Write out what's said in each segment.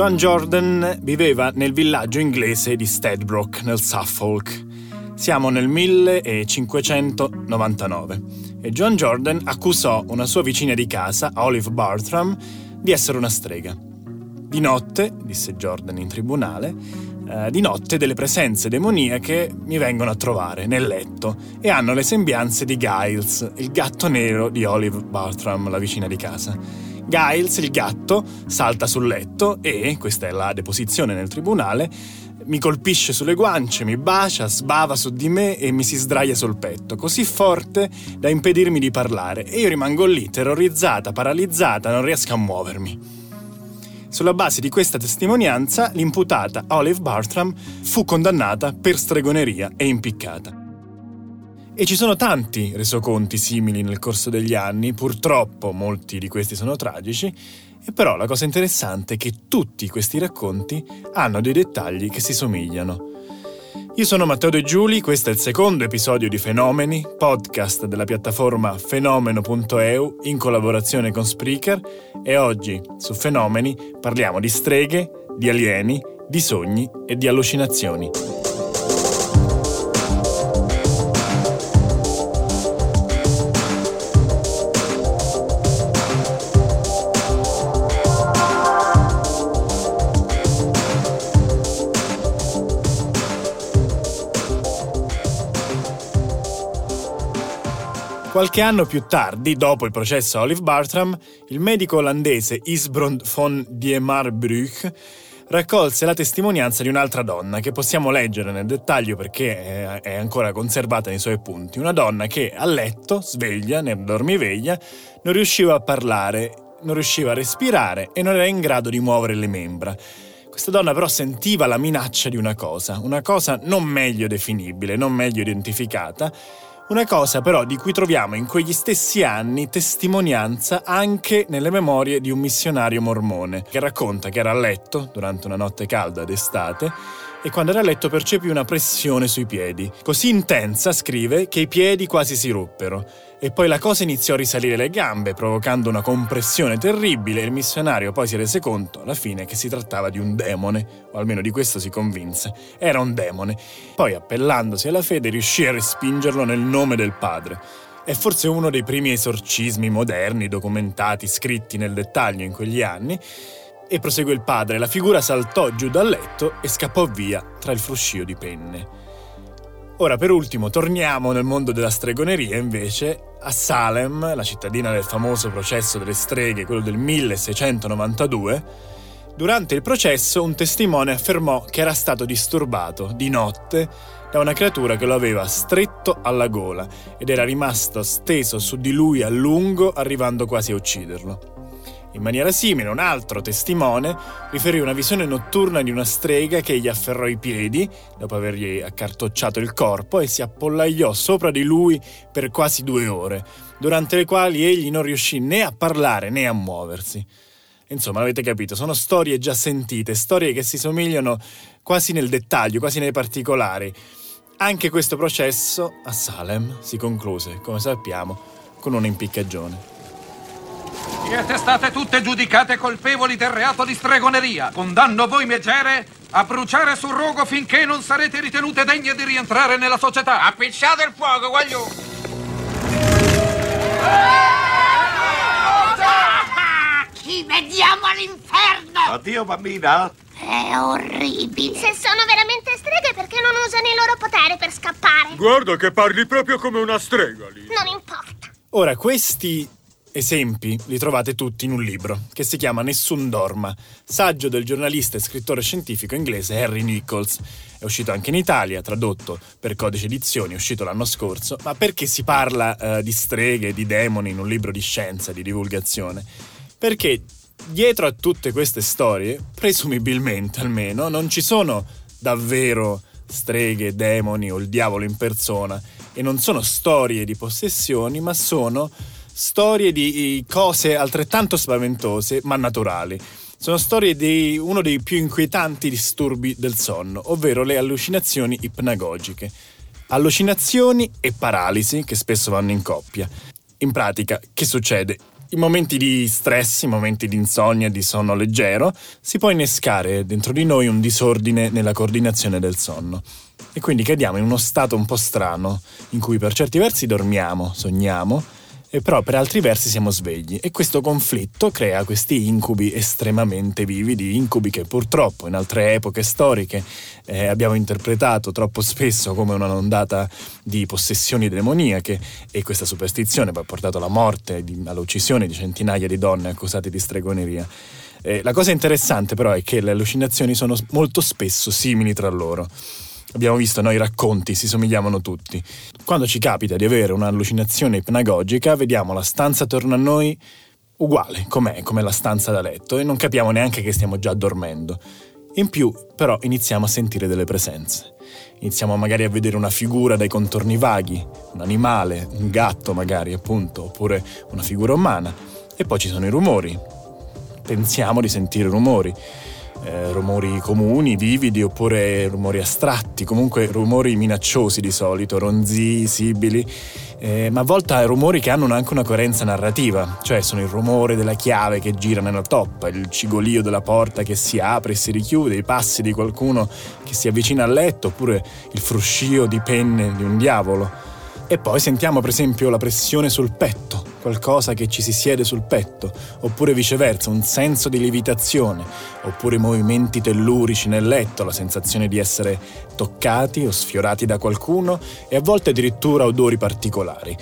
Joan Jordan viveva nel villaggio inglese di Stedbrook, nel Suffolk. Siamo nel 1599 e Joan Jordan accusò una sua vicina di casa, Olive Bartram, di essere una strega. Di notte, disse Jordan in tribunale, eh, di notte delle presenze demoniache mi vengono a trovare nel letto e hanno le sembianze di Giles, il gatto nero di Olive Bartram, la vicina di casa. Giles, il gatto, salta sul letto e, questa è la deposizione nel tribunale, mi colpisce sulle guance, mi bacia, sbava su di me e mi si sdraia sul petto, così forte da impedirmi di parlare e io rimango lì, terrorizzata, paralizzata, non riesco a muovermi. Sulla base di questa testimonianza, l'imputata Olive Bartram fu condannata per stregoneria e impiccata. E ci sono tanti resoconti simili nel corso degli anni, purtroppo molti di questi sono tragici, e però la cosa interessante è che tutti questi racconti hanno dei dettagli che si somigliano. Io sono Matteo De Giuli, questo è il secondo episodio di Fenomeni, podcast della piattaforma fenomeno.eu in collaborazione con Spreaker e oggi su Fenomeni parliamo di streghe, di alieni, di sogni e di allucinazioni. Qualche anno più tardi, dopo il processo a Olive Bartram, il medico olandese Isbrand von Diemarbrüch raccolse la testimonianza di un'altra donna che possiamo leggere nel dettaglio perché è ancora conservata nei suoi punti. Una donna che a letto, sveglia, nel dormiveglia, non riusciva a parlare, non riusciva a respirare e non era in grado di muovere le membra. Questa donna però sentiva la minaccia di una cosa, una cosa non meglio definibile, non meglio identificata, una cosa però di cui troviamo in quegli stessi anni testimonianza anche nelle memorie di un missionario mormone, che racconta che era a letto durante una notte calda d'estate e quando era a letto percepì una pressione sui piedi, così intensa, scrive, che i piedi quasi si ruppero e poi la cosa iniziò a risalire le gambe, provocando una compressione terribile e il missionario poi si rese conto, alla fine, che si trattava di un demone, o almeno di questo si convinse. Era un demone. Poi, appellandosi alla fede, riuscì a respingerlo nel nome del padre. È forse uno dei primi esorcismi moderni documentati, scritti nel dettaglio in quegli anni, e prosegue il padre, la figura saltò giù dal letto e scappò via tra il fruscio di penne. Ora, per ultimo, torniamo nel mondo della stregoneria, invece, a Salem, la cittadina del famoso processo delle streghe, quello del 1692. Durante il processo un testimone affermò che era stato disturbato di notte da una creatura che lo aveva stretto alla gola ed era rimasto steso su di lui a lungo, arrivando quasi a ucciderlo. In maniera simile, un altro testimone riferì una visione notturna di una strega che gli afferrò i piedi, dopo avergli accartocciato il corpo, e si appollaiò sopra di lui per quasi due ore, durante le quali egli non riuscì né a parlare né a muoversi. Insomma, avete capito, sono storie già sentite, storie che si somigliano quasi nel dettaglio, quasi nei particolari. Anche questo processo a Salem si concluse, come sappiamo, con un'impiccagione. Siete state tutte giudicate colpevoli del reato di stregoneria. Condanno voi megere a bruciare sul rogo finché non sarete ritenute degne di rientrare nella società. Appicciate il fuoco, voglio! Ci vediamo all'inferno! Addio, bambina! È orribile! Se sono veramente streghe, perché non usano il loro potere per scappare? Guarda che parli proprio come una strega lì. Non importa. Ora, questi esempi li trovate tutti in un libro che si chiama Nessun Dorma, saggio del giornalista e scrittore scientifico inglese Harry Nichols. È uscito anche in Italia, tradotto per codice edizioni, è uscito l'anno scorso, ma perché si parla eh, di streghe, di demoni in un libro di scienza, di divulgazione? Perché dietro a tutte queste storie, presumibilmente almeno, non ci sono davvero streghe, demoni o il diavolo in persona e non sono storie di possessioni, ma sono storie di cose altrettanto spaventose ma naturali. Sono storie di uno dei più inquietanti disturbi del sonno, ovvero le allucinazioni ipnagogiche. Allucinazioni e paralisi che spesso vanno in coppia. In pratica, che succede? in momenti di stress, in momenti di insonnia, di sonno leggero, si può innescare dentro di noi un disordine nella coordinazione del sonno. E quindi cadiamo in uno stato un po' strano, in cui per certi versi dormiamo, sogniamo, e però per altri versi siamo svegli e questo conflitto crea questi incubi estremamente vividi, incubi che purtroppo in altre epoche storiche eh, abbiamo interpretato troppo spesso come una ondata di possessioni demoniache e questa superstizione poi ha portato alla morte, di, all'uccisione di centinaia di donne accusate di stregoneria. Eh, la cosa interessante però è che le allucinazioni sono molto spesso simili tra loro. Abbiamo visto noi racconti, si somigliavano tutti. Quando ci capita di avere un'allucinazione ipnagogica, vediamo la stanza attorno a noi uguale, com'è, come la stanza da letto, e non capiamo neanche che stiamo già dormendo. In più, però, iniziamo a sentire delle presenze. Iniziamo magari a vedere una figura dai contorni vaghi, un animale, un gatto magari, appunto, oppure una figura umana. E poi ci sono i rumori. Pensiamo di sentire rumori eh, rumori comuni, vividi oppure rumori astratti, comunque rumori minacciosi di solito, ronzii, sibili, eh, ma a volte rumori che hanno anche una coerenza narrativa, cioè sono il rumore della chiave che gira nella toppa, il cigolio della porta che si apre e si richiude, i passi di qualcuno che si avvicina al letto oppure il fruscio di penne di un diavolo. E poi sentiamo per esempio la pressione sul petto, qualcosa che ci si siede sul petto, oppure viceversa, un senso di lievitazione, oppure movimenti tellurici nel letto, la sensazione di essere toccati o sfiorati da qualcuno e a volte addirittura odori particolari.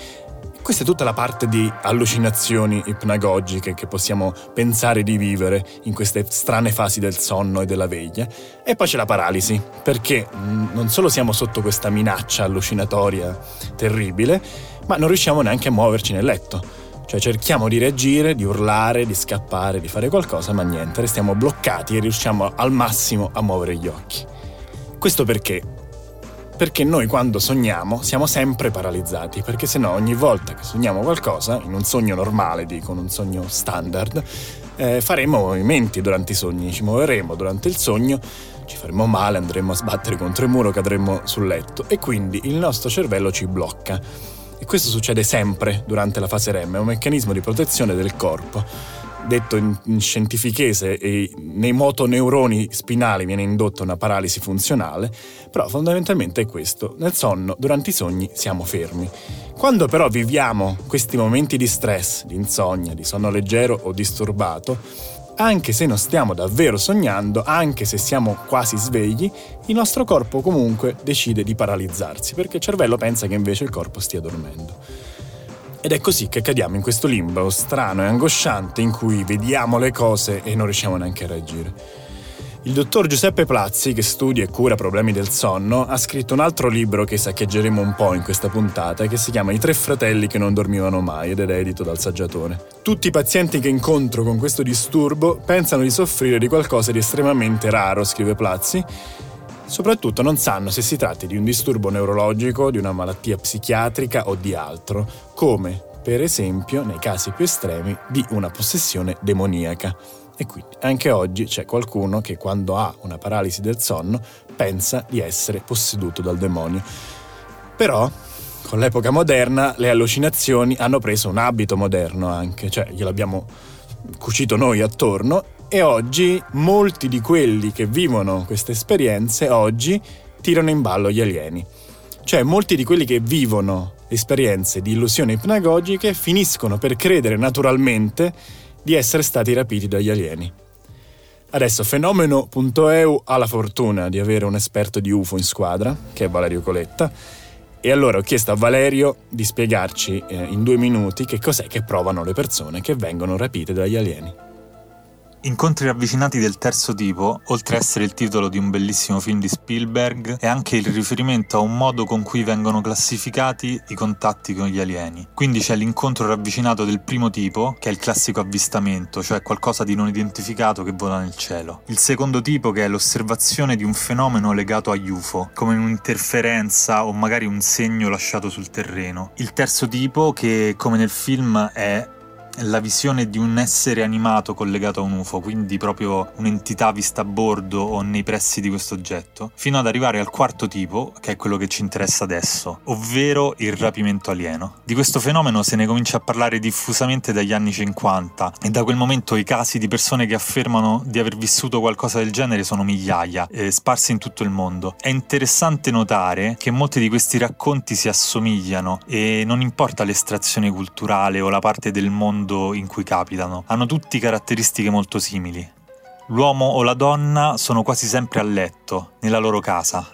Questa è tutta la parte di allucinazioni ipnagogiche che possiamo pensare di vivere in queste strane fasi del sonno e della veglia. E poi c'è la paralisi, perché mm, non solo siamo sotto questa minaccia allucinatoria terribile, ma non riusciamo neanche a muoverci nel letto. Cioè cerchiamo di reagire, di urlare, di scappare, di fare qualcosa, ma niente, restiamo bloccati e riusciamo al massimo a muovere gli occhi. Questo perché perché noi quando sogniamo siamo sempre paralizzati, perché se no ogni volta che sogniamo qualcosa, in un sogno normale, dico, in un sogno standard, eh, faremo movimenti durante i sogni, ci muoveremo durante il sogno, ci faremo male, andremo a sbattere contro il muro, cadremo sul letto e quindi il nostro cervello ci blocca. E questo succede sempre durante la fase REM, è un meccanismo di protezione del corpo detto in, in scientifichese, nei motoneuroni spinali viene indotta una paralisi funzionale, però fondamentalmente è questo. Nel sonno, durante i sogni, siamo fermi. Quando però viviamo questi momenti di stress, di insonnia, di sonno leggero o disturbato, anche se non stiamo davvero sognando, anche se siamo quasi svegli, il nostro corpo comunque decide di paralizzarsi, perché il cervello pensa che invece il corpo stia dormendo. Ed è così che cadiamo in questo limbo strano e angosciante in cui vediamo le cose e non riusciamo neanche a reagire. Il dottor Giuseppe Plazzi, che studia e cura problemi del sonno, ha scritto un altro libro che saccheggeremo un po' in questa puntata, che si chiama I tre fratelli che non dormivano mai ed è edito dal saggiatore. Tutti i pazienti che incontro con questo disturbo pensano di soffrire di qualcosa di estremamente raro, scrive Plazzi, Soprattutto non sanno se si tratti di un disturbo neurologico, di una malattia psichiatrica o di altro, come per esempio nei casi più estremi di una possessione demoniaca. E quindi anche oggi c'è qualcuno che quando ha una paralisi del sonno pensa di essere posseduto dal demonio. Però con l'epoca moderna le allucinazioni hanno preso un abito moderno anche, cioè glielo abbiamo cucito noi attorno e oggi molti di quelli che vivono queste esperienze oggi tirano in ballo gli alieni. Cioè molti di quelli che vivono esperienze di illusioni ipnagogiche finiscono per credere naturalmente di essere stati rapiti dagli alieni. Adesso fenomeno.eu ha la fortuna di avere un esperto di UFO in squadra, che è Valerio Coletta, e allora ho chiesto a Valerio di spiegarci eh, in due minuti che cos'è che provano le persone che vengono rapite dagli alieni. Incontri ravvicinati del terzo tipo, oltre a essere il titolo di un bellissimo film di Spielberg, è anche il riferimento a un modo con cui vengono classificati i contatti con gli alieni. Quindi c'è l'incontro ravvicinato del primo tipo, che è il classico avvistamento, cioè qualcosa di non identificato che vola nel cielo. Il secondo tipo, che è l'osservazione di un fenomeno legato agli UFO, come un'interferenza o magari un segno lasciato sul terreno. Il terzo tipo, che come nel film è la visione di un essere animato collegato a un UFO, quindi proprio un'entità vista a bordo o nei pressi di questo oggetto, fino ad arrivare al quarto tipo, che è quello che ci interessa adesso, ovvero il rapimento alieno. Di questo fenomeno se ne comincia a parlare diffusamente dagli anni 50 e da quel momento i casi di persone che affermano di aver vissuto qualcosa del genere sono migliaia, eh, sparsi in tutto il mondo. È interessante notare che molti di questi racconti si assomigliano e non importa l'estrazione culturale o la parte del mondo in cui capitano, hanno tutti caratteristiche molto simili. L'uomo o la donna sono quasi sempre a letto, nella loro casa.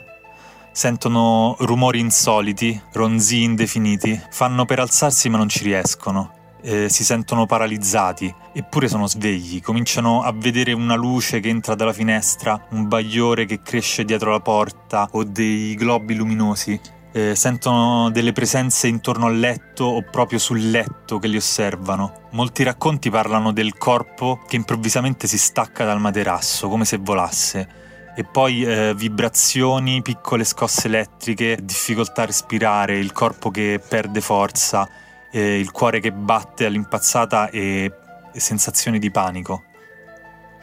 Sentono rumori insoliti, ronzii indefiniti, fanno per alzarsi ma non ci riescono. Eh, si sentono paralizzati, eppure sono svegli, cominciano a vedere una luce che entra dalla finestra, un bagliore che cresce dietro la porta o dei globi luminosi eh, sentono delle presenze intorno al letto o proprio sul letto che li osservano. Molti racconti parlano del corpo che improvvisamente si stacca dal materasso, come se volasse. E poi eh, vibrazioni, piccole scosse elettriche, difficoltà a respirare, il corpo che perde forza, eh, il cuore che batte all'impazzata e, sensazioni di panico.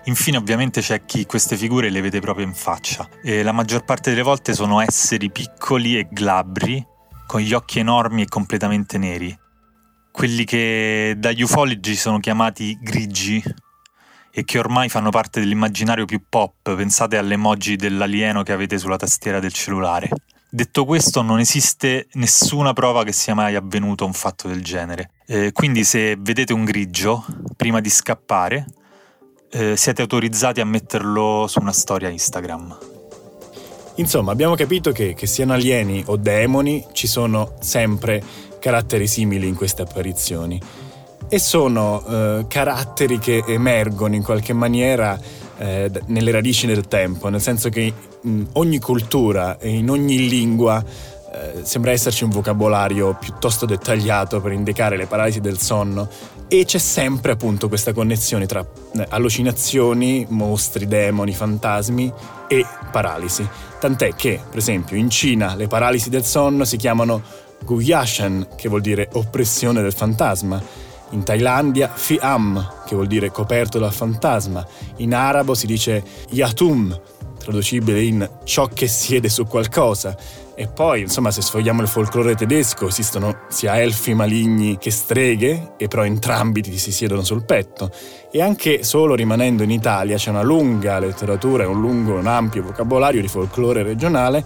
Infine ovviamente c'è chi queste figure le vede proprio in faccia e la maggior parte delle volte sono esseri piccoli e glabri, con gli occhi enormi e completamente neri. Quelli che dagli ufologi sono chiamati grigi e che ormai fanno parte dell'immaginario più pop, pensate all'emoji dell'alieno che avete sulla tastiera del cellulare. Detto questo, non esiste nessuna prova che sia mai avvenuto un fatto del genere. Eh, quindi se vedete un grigio, prima di scappare, eh, siete autorizzati a metterlo su una storia Instagram. Insomma, abbiamo capito che, che siano alieni o demoni, ci sono sempre caratteri simili in queste apparizioni. E sono eh, caratteri che emergono in qualche maniera eh, nelle radici del tempo, nel senso che in ogni cultura e in ogni lingua eh, sembra esserci un vocabolario piuttosto dettagliato per indicare le paralisi del sonno e c'è sempre appunto questa connessione tra eh, allucinazioni, mostri, demoni, fantasmi e paralisi. Tant'è che, per esempio, in Cina le paralisi del sonno si chiamano Guyashan, che vuol dire oppressione del fantasma. In Thailandia Fiam, che vuol dire coperto dal fantasma. In arabo si dice Yatum, traducibile in ciò che siede su qualcosa. E poi, insomma, se sfogliamo il folklore tedesco, esistono sia elfi maligni che streghe, e però entrambi ti si siedono sul petto. E anche solo rimanendo in Italia c'è una lunga letteratura e un lungo, un ampio vocabolario di folklore regionale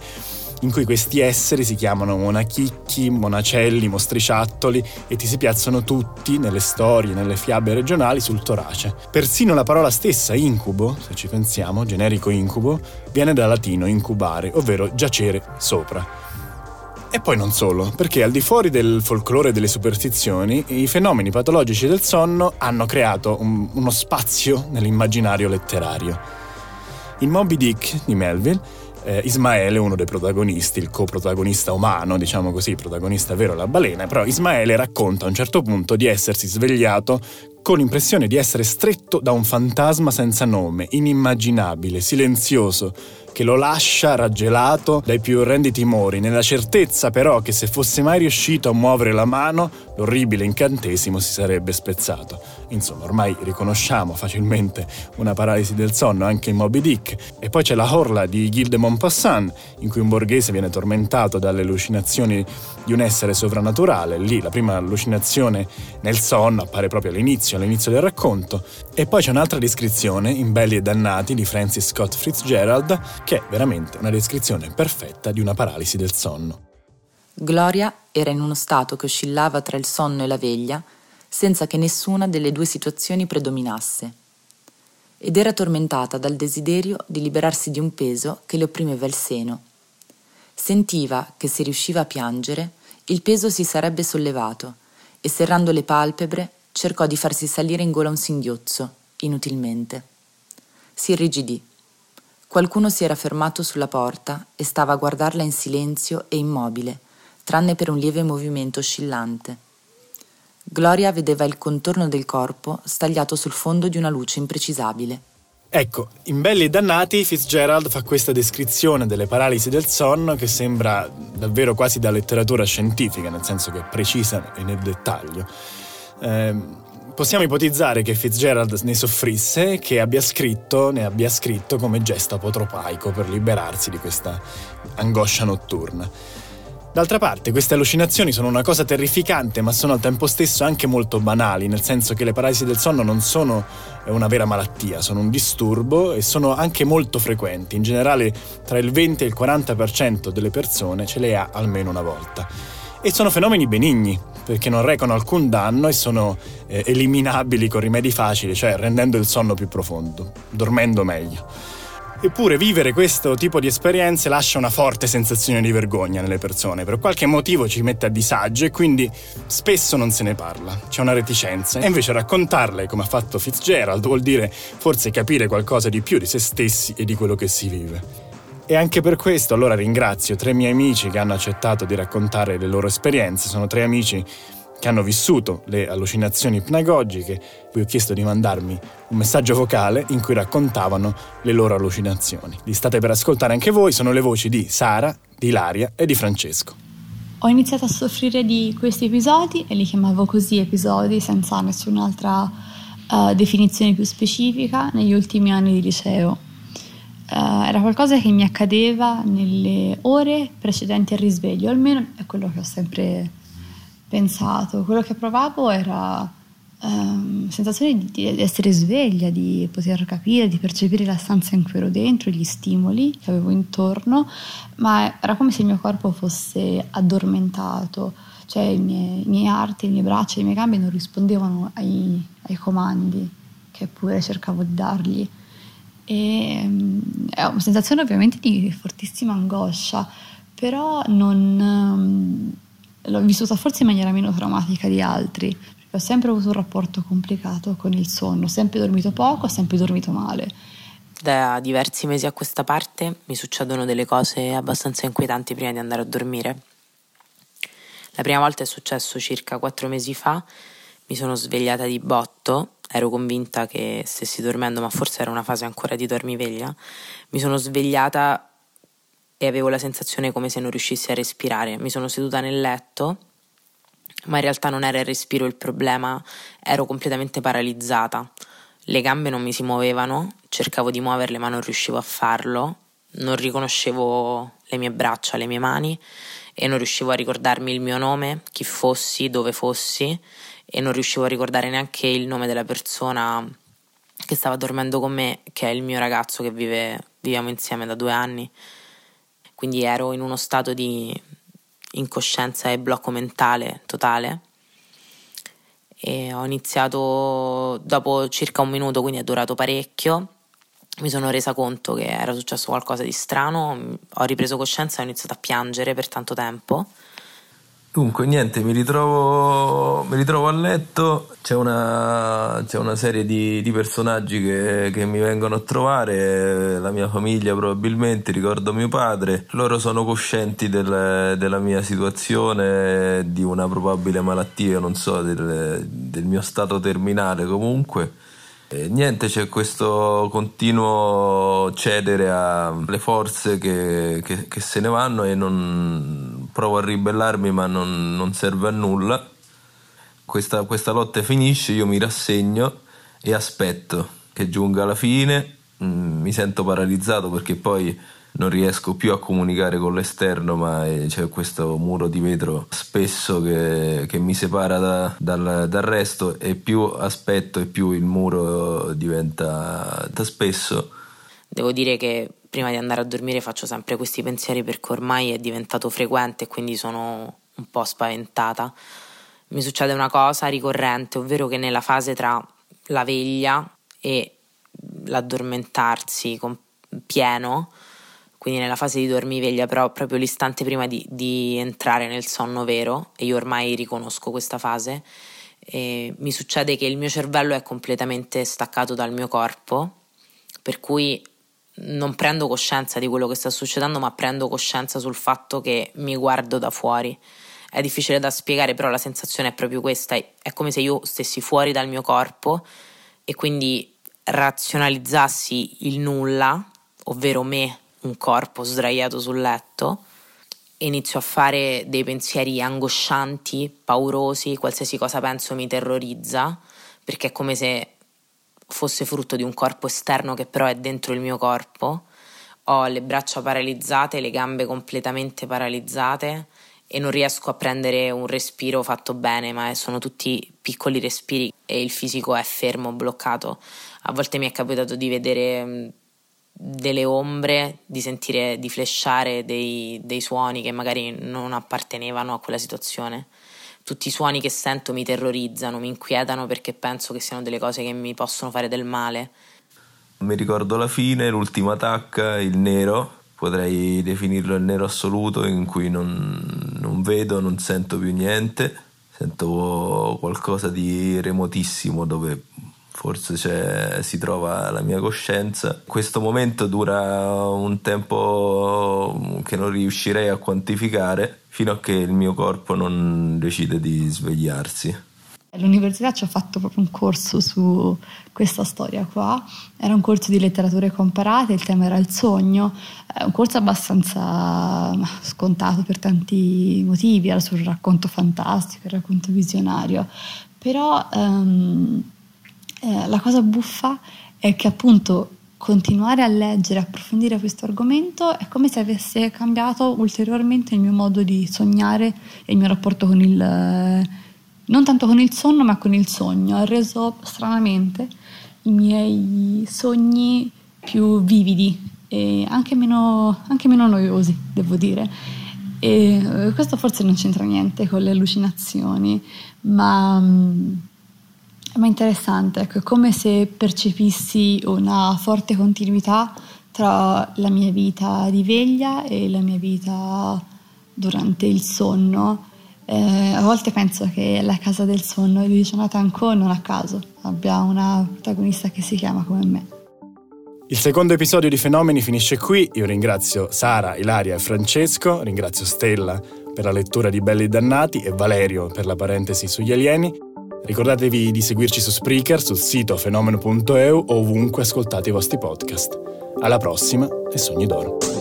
in cui questi esseri si chiamano monachicchi, monacelli, mostriciattoli e ti si piazzano tutti nelle storie, nelle fiabe regionali sul torace. Persino la parola stessa incubo, se ci pensiamo, generico incubo, viene dal latino incubare, ovvero giacere sopra. E poi non solo, perché al di fuori del folklore e delle superstizioni, i fenomeni patologici del sonno hanno creato un, uno spazio nell'immaginario letterario. In Moby Dick di Melville eh, Ismaele, uno dei protagonisti, il coprotagonista umano, diciamo così, protagonista vero la balena, però Ismaele racconta a un certo punto di essersi svegliato con l'impressione di essere stretto da un fantasma senza nome, inimmaginabile, silenzioso, che lo lascia raggelato dai più orrendi timori, nella certezza però che se fosse mai riuscito a muovere la mano, l'orribile incantesimo si sarebbe spezzato. Insomma, ormai riconosciamo facilmente una paralisi del sonno anche in Moby Dick. E poi c'è la Horla di Guy de Maupassant, in cui un borghese viene tormentato dalle allucinazioni di un essere sovrannaturale. Lì la prima allucinazione nel sonno appare proprio all'inizio, all'inizio del racconto. E poi c'è un'altra descrizione, in Belli e Dannati, di Francis Scott Fitzgerald, che è veramente una descrizione perfetta di una paralisi del sonno. Gloria era in uno stato che oscillava tra il sonno e la veglia, senza che nessuna delle due situazioni predominasse. Ed era tormentata dal desiderio di liberarsi di un peso che le opprimeva il seno. Sentiva che se riusciva a piangere, il peso si sarebbe sollevato e serrando le palpebre cercò di farsi salire in gola un singhiozzo, inutilmente. Si irrigidì Qualcuno si era fermato sulla porta e stava a guardarla in silenzio e immobile, tranne per un lieve movimento oscillante. Gloria vedeva il contorno del corpo stagliato sul fondo di una luce imprecisabile. Ecco, in Belli e Dannati Fitzgerald fa questa descrizione delle paralisi del sonno che sembra davvero quasi da letteratura scientifica, nel senso che è precisa e nel dettaglio. Eh, Possiamo ipotizzare che Fitzgerald ne soffrisse e che abbia scritto, ne abbia scritto come gesto apotropaico per liberarsi di questa angoscia notturna. D'altra parte, queste allucinazioni sono una cosa terrificante, ma sono al tempo stesso anche molto banali, nel senso che le paralisi del sonno non sono una vera malattia, sono un disturbo e sono anche molto frequenti. In generale, tra il 20 e il 40% delle persone ce le ha almeno una volta. E sono fenomeni benigni, perché non recano alcun danno e sono eh, eliminabili con rimedi facili, cioè rendendo il sonno più profondo, dormendo meglio. Eppure vivere questo tipo di esperienze lascia una forte sensazione di vergogna nelle persone, per qualche motivo ci mette a disagio e quindi spesso non se ne parla, c'è una reticenza. E invece raccontarle, come ha fatto Fitzgerald, vuol dire forse capire qualcosa di più di se stessi e di quello che si vive. E anche per questo allora ringrazio tre miei amici che hanno accettato di raccontare le loro esperienze, sono tre amici che hanno vissuto le allucinazioni ipnagogiche, vi ho chiesto di mandarmi un messaggio vocale in cui raccontavano le loro allucinazioni. Li state per ascoltare anche voi, sono le voci di Sara, di Ilaria e di Francesco. Ho iniziato a soffrire di questi episodi e li chiamavo così episodi senza nessun'altra uh, definizione più specifica negli ultimi anni di liceo. Uh, era qualcosa che mi accadeva nelle ore precedenti al risveglio, almeno è quello che ho sempre pensato, quello che provavo era um, sensazione di, di, essere sveglia, di poter capire, di percepire la stanza in cui ero dentro, gli stimoli che avevo intorno, ma era come se il mio corpo fosse addormentato, cioè i miei, i miei arti, le mie braccia, le mie gambe non rispondevano ai, ai comandi che pure cercavo di dargli. E, um, è una sensazione ovviamente di fortissima angoscia, però non... Um, l'ho vissuta forse in maniera meno traumatica di altri, ho sempre avuto un rapporto complicato con il sonno, ho sempre dormito poco, ho sempre dormito male. Da diversi mesi a questa parte mi succedono delle cose abbastanza inquietanti prima di andare a dormire. La prima volta è successo circa quattro mesi fa, mi sono svegliata di botto, ero convinta che stessi dormendo, ma forse era una fase ancora di dormiveglia. Mi sono svegliata e avevo la sensazione come se non riuscissi a respirare. Mi sono seduta nel letto, ma in realtà non era il respiro il problema, ero completamente paralizzata. Le gambe non mi si muovevano, cercavo di muoverle ma non riuscivo a farlo, non riconoscevo le mie braccia, le mie mani e non riuscivo a ricordarmi il mio nome, chi fossi, dove fossi e non riuscivo a ricordare neanche il nome della persona che stava dormendo con me, che è il mio ragazzo che vive, viviamo insieme da due anni quindi ero in uno stato di incoscienza e blocco mentale totale e ho iniziato dopo circa un minuto, quindi è durato parecchio. Mi sono resa conto che era successo qualcosa di strano, ho ripreso coscienza e ho iniziato a piangere per tanto tempo Dunque, niente, mi ritrovo, mi ritrovo a letto, c'è una, c'è una serie di, di personaggi che, che, mi vengono a trovare, la mia famiglia probabilmente, ricordo mio padre, loro sono coscienti del, della mia situazione, di una probabile malattia, non so, del, del mio stato terminale comunque. E niente, c'è questo continuo cedere alle forze che, che, che, se ne vanno e non provo a ribellarmi ma non, non serve a nulla. Questa, questa, lotta finisce, io mi rassegno e aspetto che giunga la fine, mm, mi sento paralizzato perché poi non riesco più a comunicare con l'esterno, ma c'è questo muro di vetro spesso che, che mi separa da, dal, dal, resto e più aspetto e più il muro diventa spesso. Devo dire che prima di andare a dormire faccio sempre questi pensieri perché ormai è diventato frequente e quindi sono un po' spaventata. Mi succede una cosa ricorrente, ovvero che nella fase tra la veglia e l'addormentarsi pieno, quindi nella fase di dormiveglia, però proprio l'istante prima di, di entrare nel sonno vero, e io ormai riconosco questa fase, mi succede che il mio cervello è completamente staccato dal mio corpo, per cui non prendo coscienza di quello che sta succedendo, ma prendo coscienza sul fatto che mi guardo da fuori. È difficile da spiegare, però la sensazione è proprio questa, è come se io stessi fuori dal mio corpo e quindi razionalizzassi il nulla, ovvero me un corpo sdraiato sul letto e inizio a fare dei pensieri angoscianti, paurosi, qualsiasi cosa penso mi terrorizza, perché è come se fosse frutto di un corpo esterno che però è dentro il mio corpo. Ho le braccia paralizzate, le gambe completamente paralizzate e non riesco a prendere un respiro fatto bene, ma sono tutti piccoli respiri e il fisico è fermo, bloccato. A volte mi è capitato di vedere mm, delle ombre, di sentire, di flashare dei, dei suoni che magari non appartenevano a quella situazione tutti i suoni che sento mi terrorizzano, mi inquietano perché penso che siano delle cose che mi possono fare del male. Mi ricordo la fine, l'ultima tacca, il nero, potrei definirlo il nero assoluto in cui non, non vedo, non sento più niente, sento qualcosa di remotissimo dove forse si trova la mia coscienza. Questo momento dura un tempo che non riuscirei a quantificare fino a che il mio corpo non decide di svegliarsi. All'università ci ho fatto proprio un corso su questa storia qua, era un corso di letterature comparate, il tema era il sogno, è un corso abbastanza scontato per tanti motivi, era sul racconto fantastico, il racconto visionario, però um, eh, la cosa buffa è che appunto continuare a leggere, approfondire questo argomento è come se avesse cambiato ulteriormente il mio modo di sognare e il mio rapporto con il, non tanto con il sonno ma con il sogno, ha reso stranamente i miei sogni più vividi e anche meno, anche meno noiosi, devo dire. E eh, questo forse non c'entra niente con le allucinazioni, ma mm, ma interessante, ecco, è come se percepissi una forte continuità tra la mia vita di veglia e la mia vita durante il sonno. Eh, a volte penso che la casa del sonno di Jonathan Coe non a caso abbia una protagonista che si chiama come me. Il secondo episodio di Fenomeni finisce qui. Io ringrazio Sara, Ilaria e Francesco, ringrazio Stella per la lettura di Belli Dannati e Valerio per la parentesi sugli alieni. Ricordatevi di seguirci su Spreaker, sul sito fenomeno.eu o ovunque ascoltate i vostri podcast. Alla prossima e sogni d'oro.